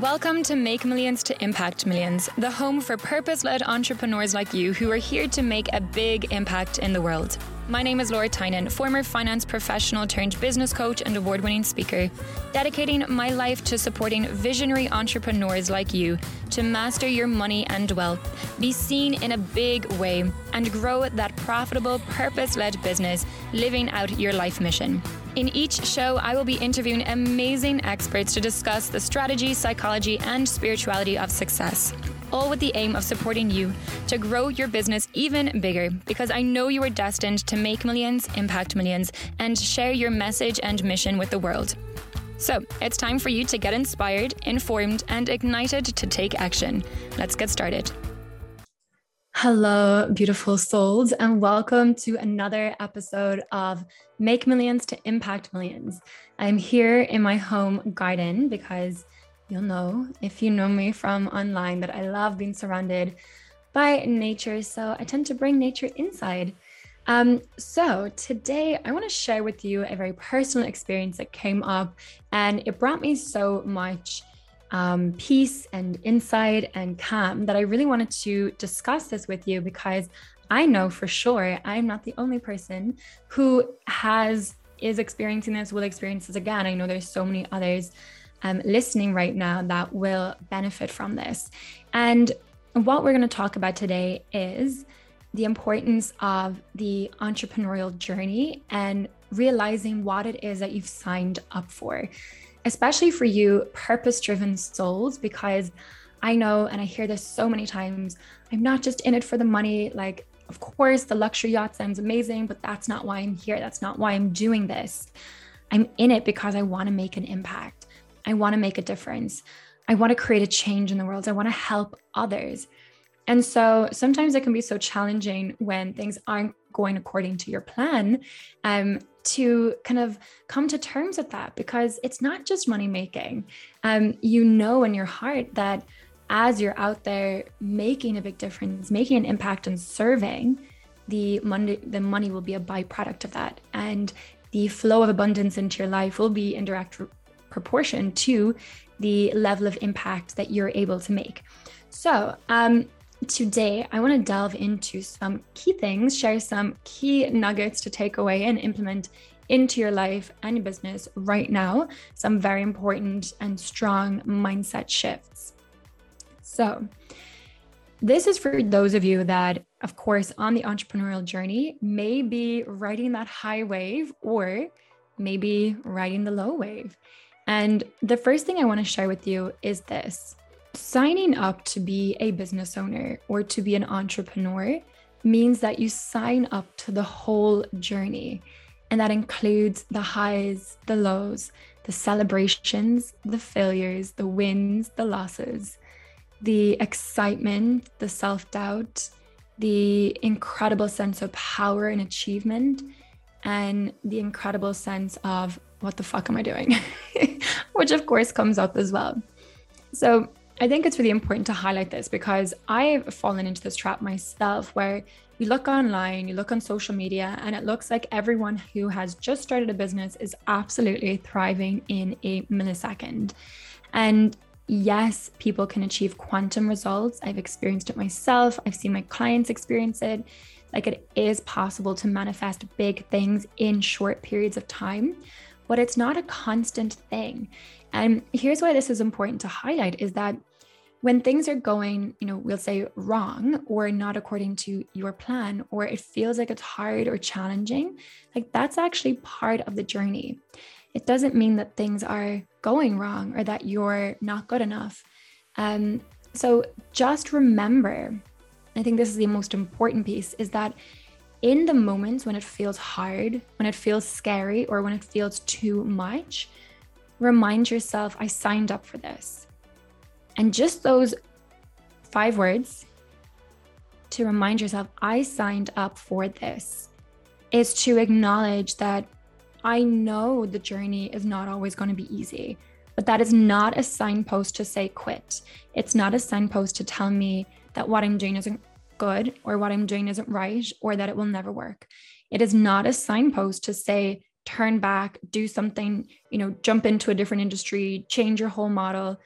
Welcome to Make Millions to Impact Millions, the home for purpose led entrepreneurs like you who are here to make a big impact in the world. My name is Laura Tynan, former finance professional turned business coach and award winning speaker, dedicating my life to supporting visionary entrepreneurs like you to master your money and wealth, be seen in a big way, and grow that profitable, purpose led business, living out your life mission. In each show, I will be interviewing amazing experts to discuss the strategy, psychology, and spirituality of success. All with the aim of supporting you to grow your business even bigger because I know you are destined to make millions, impact millions, and share your message and mission with the world. So, it's time for you to get inspired, informed, and ignited to take action. Let's get started. Hello, beautiful souls, and welcome to another episode of Make Millions to Impact Millions. I'm here in my home garden because you'll know if you know me from online that I love being surrounded by nature. So I tend to bring nature inside. Um, so today I want to share with you a very personal experience that came up and it brought me so much um, peace and insight and calm that I really wanted to discuss this with you because I know for sure I'm not the only person who has is experiencing this, will experience this again. I know there's so many others um, listening right now that will benefit from this. And what we're going to talk about today is the importance of the entrepreneurial journey and realizing what it is that you've signed up for especially for you purpose driven souls, because I know, and I hear this so many times, I'm not just in it for the money. Like, of course, the luxury yacht sounds amazing, but that's not why I'm here. That's not why I'm doing this. I'm in it because I want to make an impact. I want to make a difference. I want to create a change in the world. I want to help others. And so sometimes it can be so challenging when things aren't going according to your plan um, to kind of come to terms with that because it's not just money making. Um, you know in your heart that as you're out there making a big difference, making an impact and serving, the money the money will be a byproduct of that. And the flow of abundance into your life will be in direct proportion to the level of impact that you're able to make. So, um, Today, I want to delve into some key things, share some key nuggets to take away and implement into your life and your business right now. Some very important and strong mindset shifts. So, this is for those of you that, of course, on the entrepreneurial journey may be riding that high wave or maybe riding the low wave. And the first thing I want to share with you is this Signing up to be a business owner or to be an entrepreneur means that you sign up to the whole journey. And that includes the highs, the lows, the celebrations, the failures, the wins, the losses, the excitement, the self doubt, the incredible sense of power and achievement, and the incredible sense of what the fuck am I doing? Which, of course, comes up as well. So, I think it's really important to highlight this because I've fallen into this trap myself where you look online, you look on social media, and it looks like everyone who has just started a business is absolutely thriving in a millisecond. And yes, people can achieve quantum results. I've experienced it myself, I've seen my clients experience it. Like it is possible to manifest big things in short periods of time, but it's not a constant thing. And here's why this is important to highlight is that when things are going, you know, we'll say wrong or not according to your plan, or it feels like it's hard or challenging, like that's actually part of the journey. It doesn't mean that things are going wrong or that you're not good enough. Um, so just remember, I think this is the most important piece, is that in the moments when it feels hard, when it feels scary, or when it feels too much, remind yourself, I signed up for this. And just those five words to remind yourself, I signed up for this, is to acknowledge that I know the journey is not always going to be easy, but that is not a signpost to say quit. It's not a signpost to tell me that what I'm doing isn't good or what I'm doing isn't right or that it will never work. It is not a signpost to say, turn back, do something, you know, jump into a different industry, change your whole model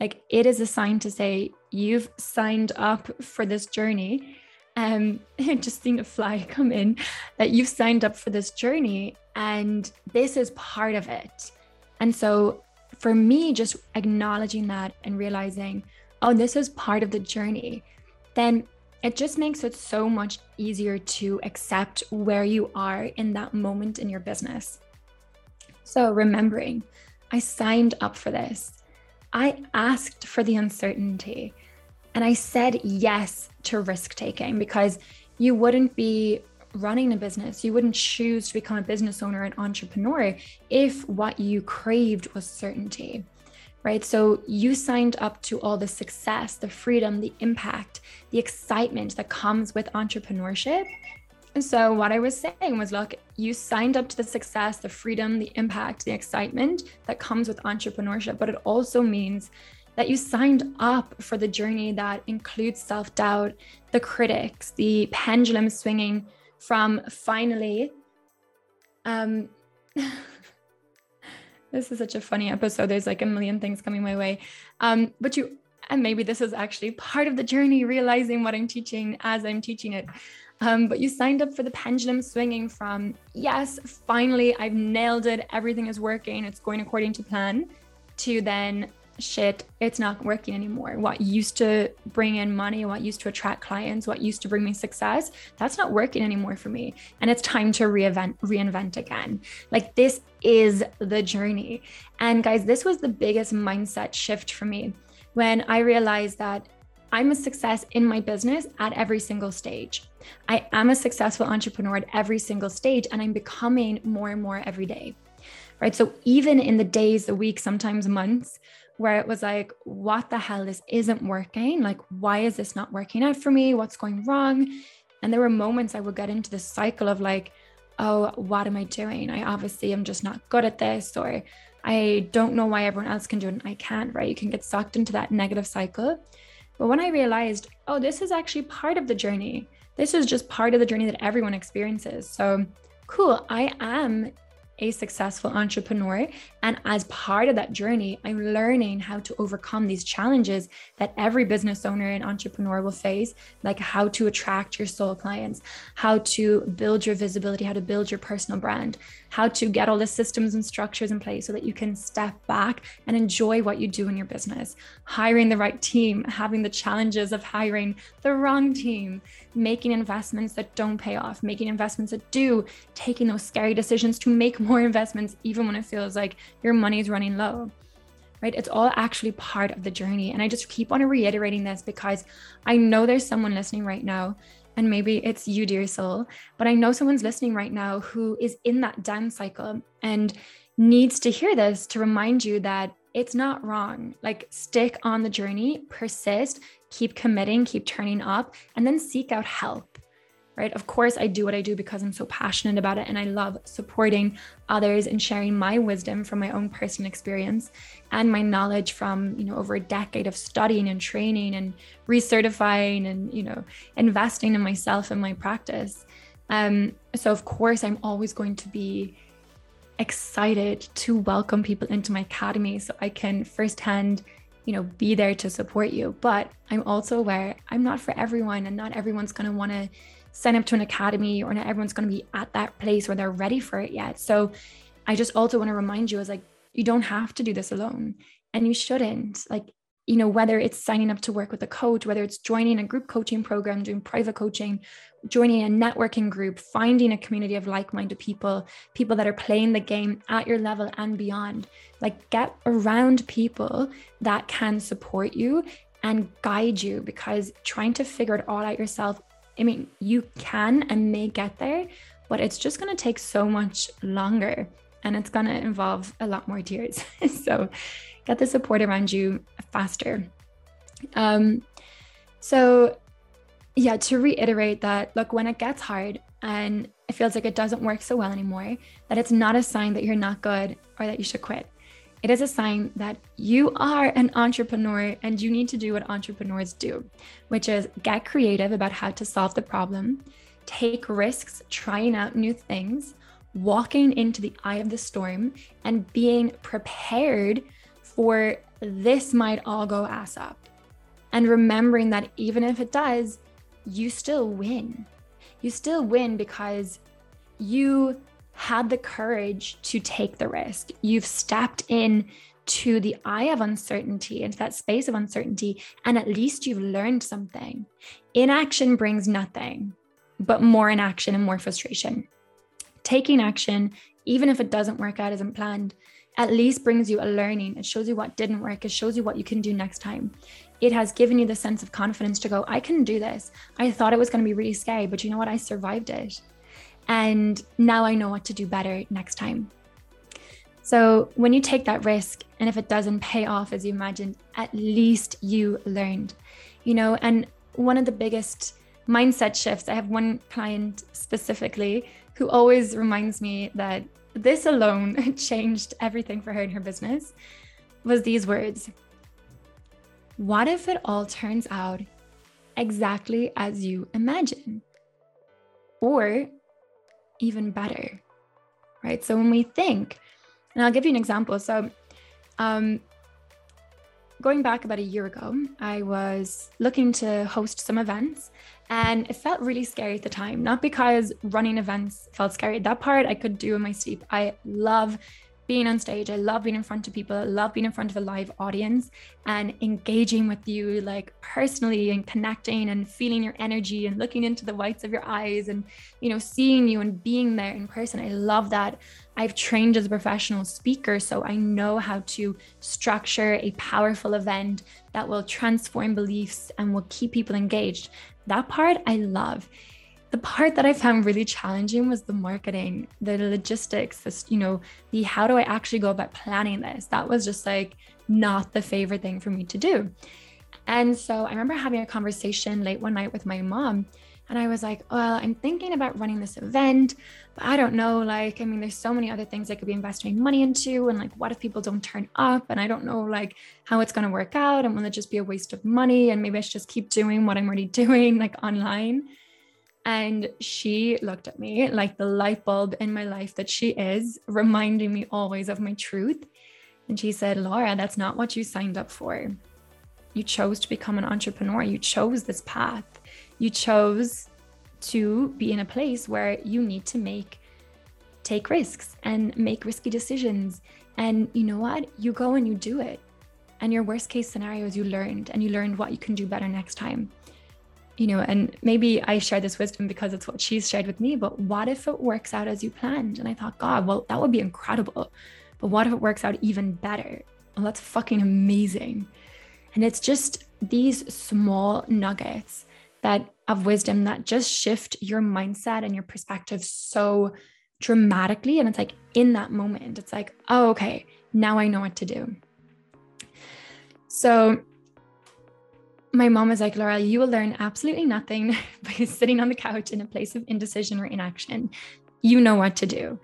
Like it is a sign to say you've signed up for this journey. Um, just seeing a fly come in that you've signed up for this journey and this is part of it. And so for me, just acknowledging that and realizing, oh, this is part of the journey, then it just makes it so much easier to accept where you are in that moment in your business. So remembering, I signed up for this. I asked for the uncertainty and I said yes to risk taking because you wouldn't be running a business. You wouldn't choose to become a business owner and entrepreneur if what you craved was certainty, right? So you signed up to all the success, the freedom, the impact, the excitement that comes with entrepreneurship. And so what I was saying was look, you signed up to the success, the freedom, the impact, the excitement that comes with entrepreneurship, but it also means that you signed up for the journey that includes self doubt, the critics, the pendulum swinging from finally um this is such a funny episode. There's like a million things coming my way. Um but you and maybe this is actually part of the journey realizing what i'm teaching as i'm teaching it. Um, but you signed up for the pendulum swinging from yes finally i've nailed it. Everything is working. It's going according to plan to then shit, it's not working anymore. What used to bring in money, what used to attract clients, what used to bring me success, that's not working anymore for me. And it's time to reinvent, reinvent again. Like this is the journey. And guys, this was the biggest mindset shift for me when I realized that I'm a success in my business at every single stage. I am a successful entrepreneur at every single stage, and I'm becoming more and more every day. Right. So, even in the days, the weeks, sometimes months where it was like, what the hell, this isn't working. Like, why is this not working out for me? What's going wrong? And there were moments I would get into this cycle of like, oh, what am I doing? I obviously am just not good at this, or I don't know why everyone else can do it and I can't, right? You can get sucked into that negative cycle. But when I realized, oh, this is actually part of the journey, this is just part of the journey that everyone experiences. So, cool, I am a successful entrepreneur. And as part of that journey, I'm learning how to overcome these challenges that every business owner and entrepreneur will face, like how to attract your soul clients, how to build your visibility, how to build your personal brand, how to get all the systems and structures in place so that you can step back and enjoy what you do in your business, hiring the right team, having the challenges of hiring the wrong team, making investments that don't pay off, making investments that do, taking those scary decisions to make more investments, even when it feels like your money is running low. Right? It's all actually part of the journey. And I just keep on reiterating this because I know there's someone listening right now, and maybe it's you, dear soul, but I know someone's listening right now who is in that down cycle and needs to hear this to remind you that it's not wrong. Like, stick on the journey, persist, keep committing, keep turning up, and then seek out help right? Of course, I do what I do because I'm so passionate about it and I love supporting others and sharing my wisdom from my own personal experience and my knowledge from, you know, over a decade of studying and training and recertifying and, you know, investing in myself and my practice. Um, so of course, I'm always going to be excited to welcome people into my academy so I can firsthand you know be there to support you but i'm also aware i'm not for everyone and not everyone's going to want to sign up to an academy or not everyone's going to be at that place where they're ready for it yet. So I just also want to remind you is like, you don't have to do this alone and you shouldn't. Like, you know, whether it's signing up to work with a coach, whether it's joining a group coaching program, doing private coaching, joining a networking group, finding a community of like minded people, people that are playing the game at your level and beyond. Like, get around people that can support you and guide you because trying to figure it all out yourself I mean, you can and may get there, but it's just going to take so much longer and it's going to involve a lot more tears. so get the support around you faster. Um, so, yeah, to reiterate that, look, when it gets hard and it feels like it doesn't work so well anymore, that it's not a sign that you're not good or that you should quit. It is a sign that you are an entrepreneur and you need to do what entrepreneurs do, which is get creative about how to solve the problem, take risks, trying out new things, walking into the eye of the storm, and being prepared for this might all go ass up. And remembering that even if it does, you still win. You still win because you had the courage to take the risk. You've stepped in to the eye of uncertainty, into that space of uncertainty, and at least you've learned something. Inaction brings nothing but more inaction and more frustration. Taking action, even if it doesn't work out as planned, at least brings you a learning. It shows you what didn't work, it shows you what you can do next time. It has given you the sense of confidence to go, I can do this. I thought it was going to be really scary, but you know what? I survived it. And now I know what to do better next time. So when you take that risk, and if it doesn't pay off as you imagined, at least you learned, you know. And one of the biggest mindset shifts, I have one client specifically who always reminds me that this alone changed everything for her in her business was these words What if it all turns out exactly as you imagine? Or even better, right? So when we think, and I'll give you an example. So, um, going back about a year ago, I was looking to host some events and it felt really scary at the time. Not because running events felt scary. That part I could do in my sleep. I love being on stage. I love being in front of people. I love being in front of a live audience and engaging with you like personally and connecting and feeling your energy and looking into the whites of your eyes and you know seeing you and being there in person. I love that. I've trained as a professional speaker so I know how to structure a powerful event that will transform beliefs and will keep people engaged. That part I love the part that I found really challenging was the marketing, the logistics, this, you know, the how do I actually go about planning this? That was just like not the favorite thing for me to do. And so I remember having a conversation late one night with my mom. And I was like, well, I'm thinking about running this event, but I don't know. Like, I mean, there's so many other things I could be investing money into. And like, what if people don't turn up? And I don't know, like, how it's going to work out. And will it just be a waste of money? And maybe I should just keep doing what I'm already doing, like online. And she looked at me like the light bulb in my life that she is, reminding me always of my truth. And she said, Laura, that's not what you signed up for. You chose to become an entrepreneur. You chose this path. You chose to be in a place where you need to make take risks and make risky decisions. And you know what? You go and you do it. And your worst case scenario is you learned and you learned what you can do better next time you know, and maybe I share this wisdom because it's what she's shared with me, but what if it works out as you planned? And I thought, God, well, that would be incredible. But what if it works out even better? Well, that's fucking amazing. And it's just these small nuggets that of wisdom that just shift your mindset and your perspective so dramatically. And it's like in that moment, it's like, oh, okay, now I know what to do. So my mom was like, Laura, you will learn absolutely nothing by sitting on the couch in a place of indecision or inaction. You know what to do.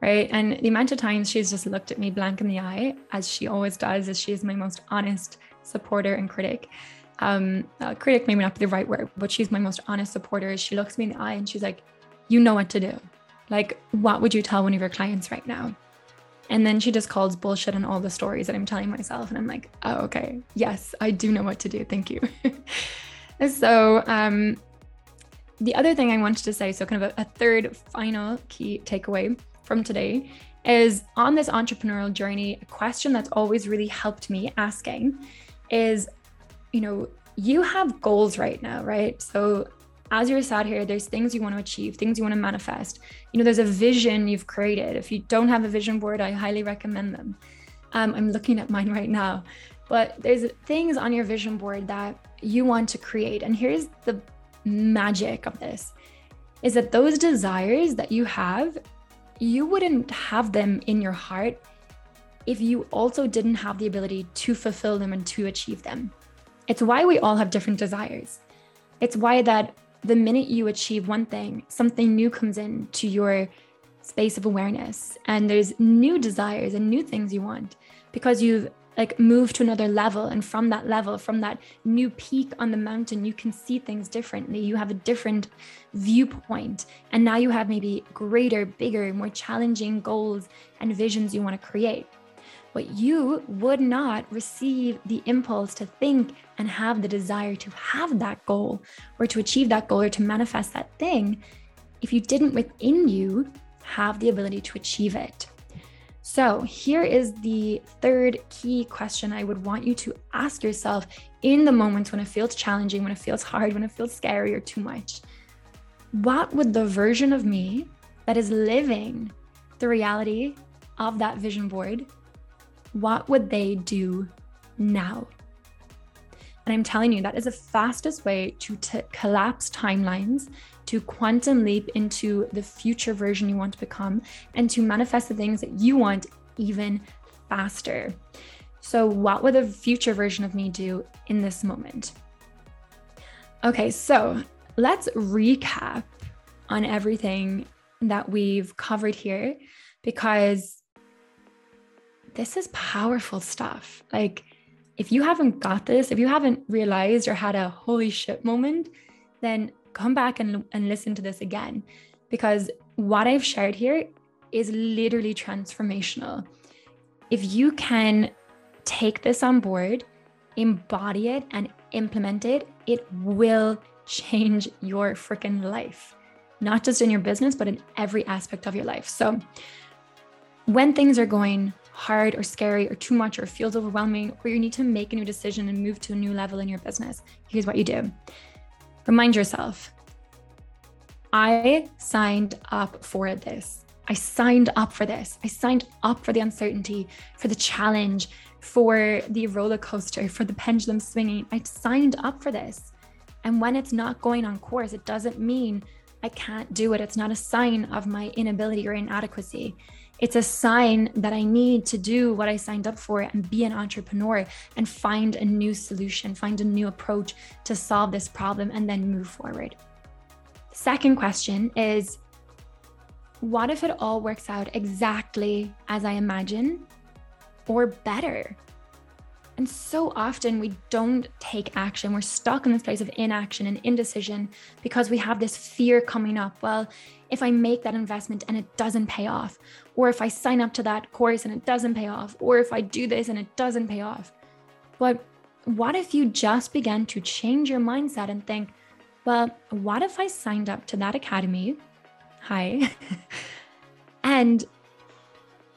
Right. And the amount of times she's just looked at me blank in the eye, as she always does, as she is my most honest supporter and critic. Um, uh, critic maybe not be the right word, but she's my most honest supporter. She looks me in the eye and she's like, You know what to do. Like, what would you tell one of your clients right now? And then she just calls bullshit on all the stories that I'm telling myself. And I'm like, oh, okay. Yes, I do know what to do. Thank you. so, um, the other thing I wanted to say, so kind of a, a third final key takeaway from today is on this entrepreneurial journey, a question that's always really helped me asking is, you know, you have goals right now, right? So as you're sat here, there's things you want to achieve, things you want to manifest. You know, there's a vision you've created. If you don't have a vision board, I highly recommend them. Um, I'm looking at mine right now, but there's things on your vision board that you want to create. And here's the magic of this is that those desires that you have, you wouldn't have them in your heart if you also didn't have the ability to fulfill them and to achieve them. It's why we all have different desires. It's why that the minute you achieve one thing, something new comes in to your space of awareness and there's new desires and new things you want because you've like moved to another level and from that level from that new peak on the mountain you can see things differently. You have a different viewpoint and now you have maybe greater bigger more challenging goals and visions you want to create but you would not receive the impulse to think and have the desire to have that goal or to achieve that goal or to manifest that thing if you didn't within you have the ability to achieve it. So, here is the third key question I would want you to ask yourself in the moments when it feels challenging, when it feels hard, when it feels scary or too much. What would the version of me that is living the reality of that vision board, what would they do now? And I'm telling you, that is the fastest way to t- collapse timelines, to quantum leap into the future version you want to become, and to manifest the things that you want even faster. So, what would the future version of me do in this moment? Okay, so let's recap on everything that we've covered here because this is powerful stuff. Like, if you haven't got this, if you haven't realized or had a holy shit moment, then come back and, and listen to this again because what I've shared here is literally transformational. If you can take this on board, embody it, and implement it, it will change your freaking life, not just in your business, but in every aspect of your life. So, when things are going hard or scary or too much or feels overwhelming, or you need to make a new decision and move to a new level in your business, here's what you do remind yourself I signed up for this. I signed up for this. I signed up for the uncertainty, for the challenge, for the roller coaster, for the pendulum swinging. I signed up for this. And when it's not going on course, it doesn't mean I can't do it. It's not a sign of my inability or inadequacy. It's a sign that I need to do what I signed up for and be an entrepreneur and find a new solution, find a new approach to solve this problem, and then move forward. Second question is what if it all works out exactly as I imagine or better? And so often we don't take action. We're stuck in this place of inaction and indecision because we have this fear coming up. Well, if I make that investment and it doesn't pay off, or if I sign up to that course and it doesn't pay off, or if I do this and it doesn't pay off. But what if you just began to change your mindset and think, well, what if I signed up to that academy? Hi. and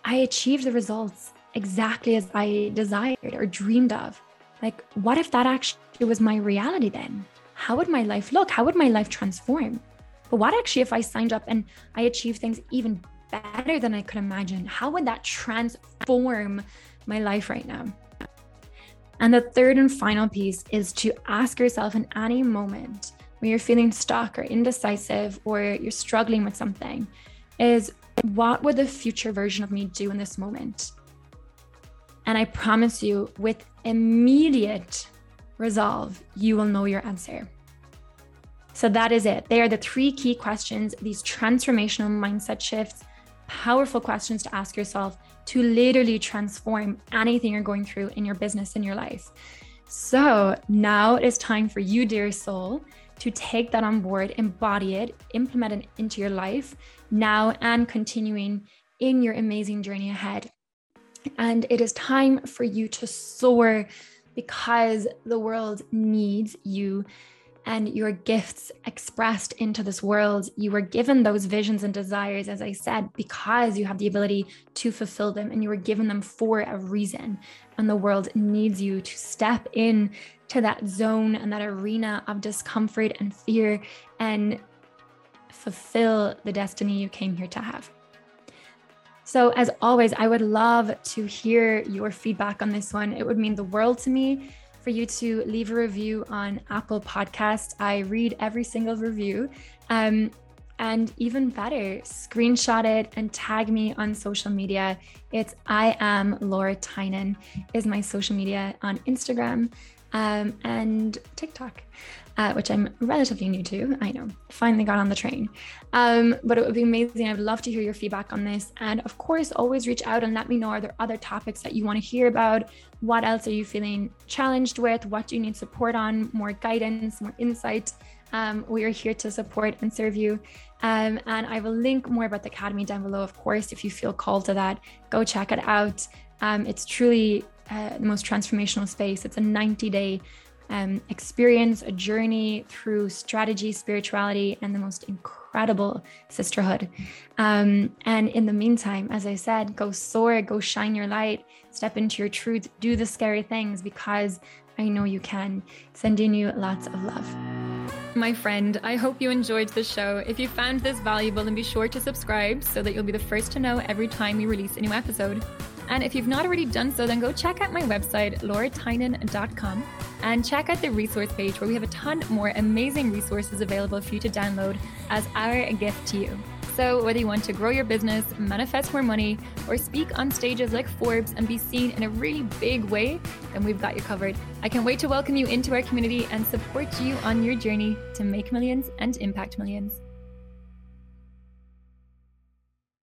I achieved the results exactly as I desired or dreamed of. Like, what if that actually was my reality then? How would my life look? How would my life transform? But what actually if I signed up and I achieved things even better than I could imagine? How would that transform my life right now? And the third and final piece is to ask yourself in any moment when you're feeling stuck or indecisive or you're struggling with something is what would the future version of me do in this moment? And I promise you, with immediate resolve, you will know your answer. So that is it. They are the three key questions, these transformational mindset shifts, powerful questions to ask yourself to literally transform anything you're going through in your business, in your life. So now it is time for you, dear soul, to take that on board, embody it, implement it into your life now and continuing in your amazing journey ahead. And it is time for you to soar because the world needs you and your gifts expressed into this world. You were given those visions and desires, as I said, because you have the ability to fulfill them and you were given them for a reason. And the world needs you to step in to that zone and that arena of discomfort and fear and fulfill the destiny you came here to have. So, as always, I would love to hear your feedback on this one. It would mean the world to me for you to leave a review on Apple Podcast. I read every single review. Um, and even better, screenshot it and tag me on social media. It's I am Laura Tynan is my social media on Instagram um, and TikTok, uh, which I'm relatively new to. I know, finally got on the train. Um, but it would be amazing. I'd love to hear your feedback on this. And of course, always reach out and let me know are there other topics that you want to hear about? What else are you feeling challenged with? What do you need support on? More guidance, more insight. Um, we are here to support and serve you. Um, and I will link more about the Academy down below, of course, if you feel called to that. Go check it out. Um, it's truly uh, the most transformational space. It's a 90 day um, experience, a journey through strategy, spirituality, and the most incredible sisterhood. Um, and in the meantime, as I said, go soar, go shine your light, step into your truth, do the scary things because I know you can. Sending you lots of love. My friend, I hope you enjoyed the show. If you found this valuable, then be sure to subscribe so that you'll be the first to know every time we release a new episode. And if you've not already done so, then go check out my website, lauratynan.com, and check out the resource page where we have a ton more amazing resources available for you to download as our gift to you. So, whether you want to grow your business, manifest more money, or speak on stages like Forbes and be seen in a really big way, then we've got you covered. I can't wait to welcome you into our community and support you on your journey to make millions and impact millions.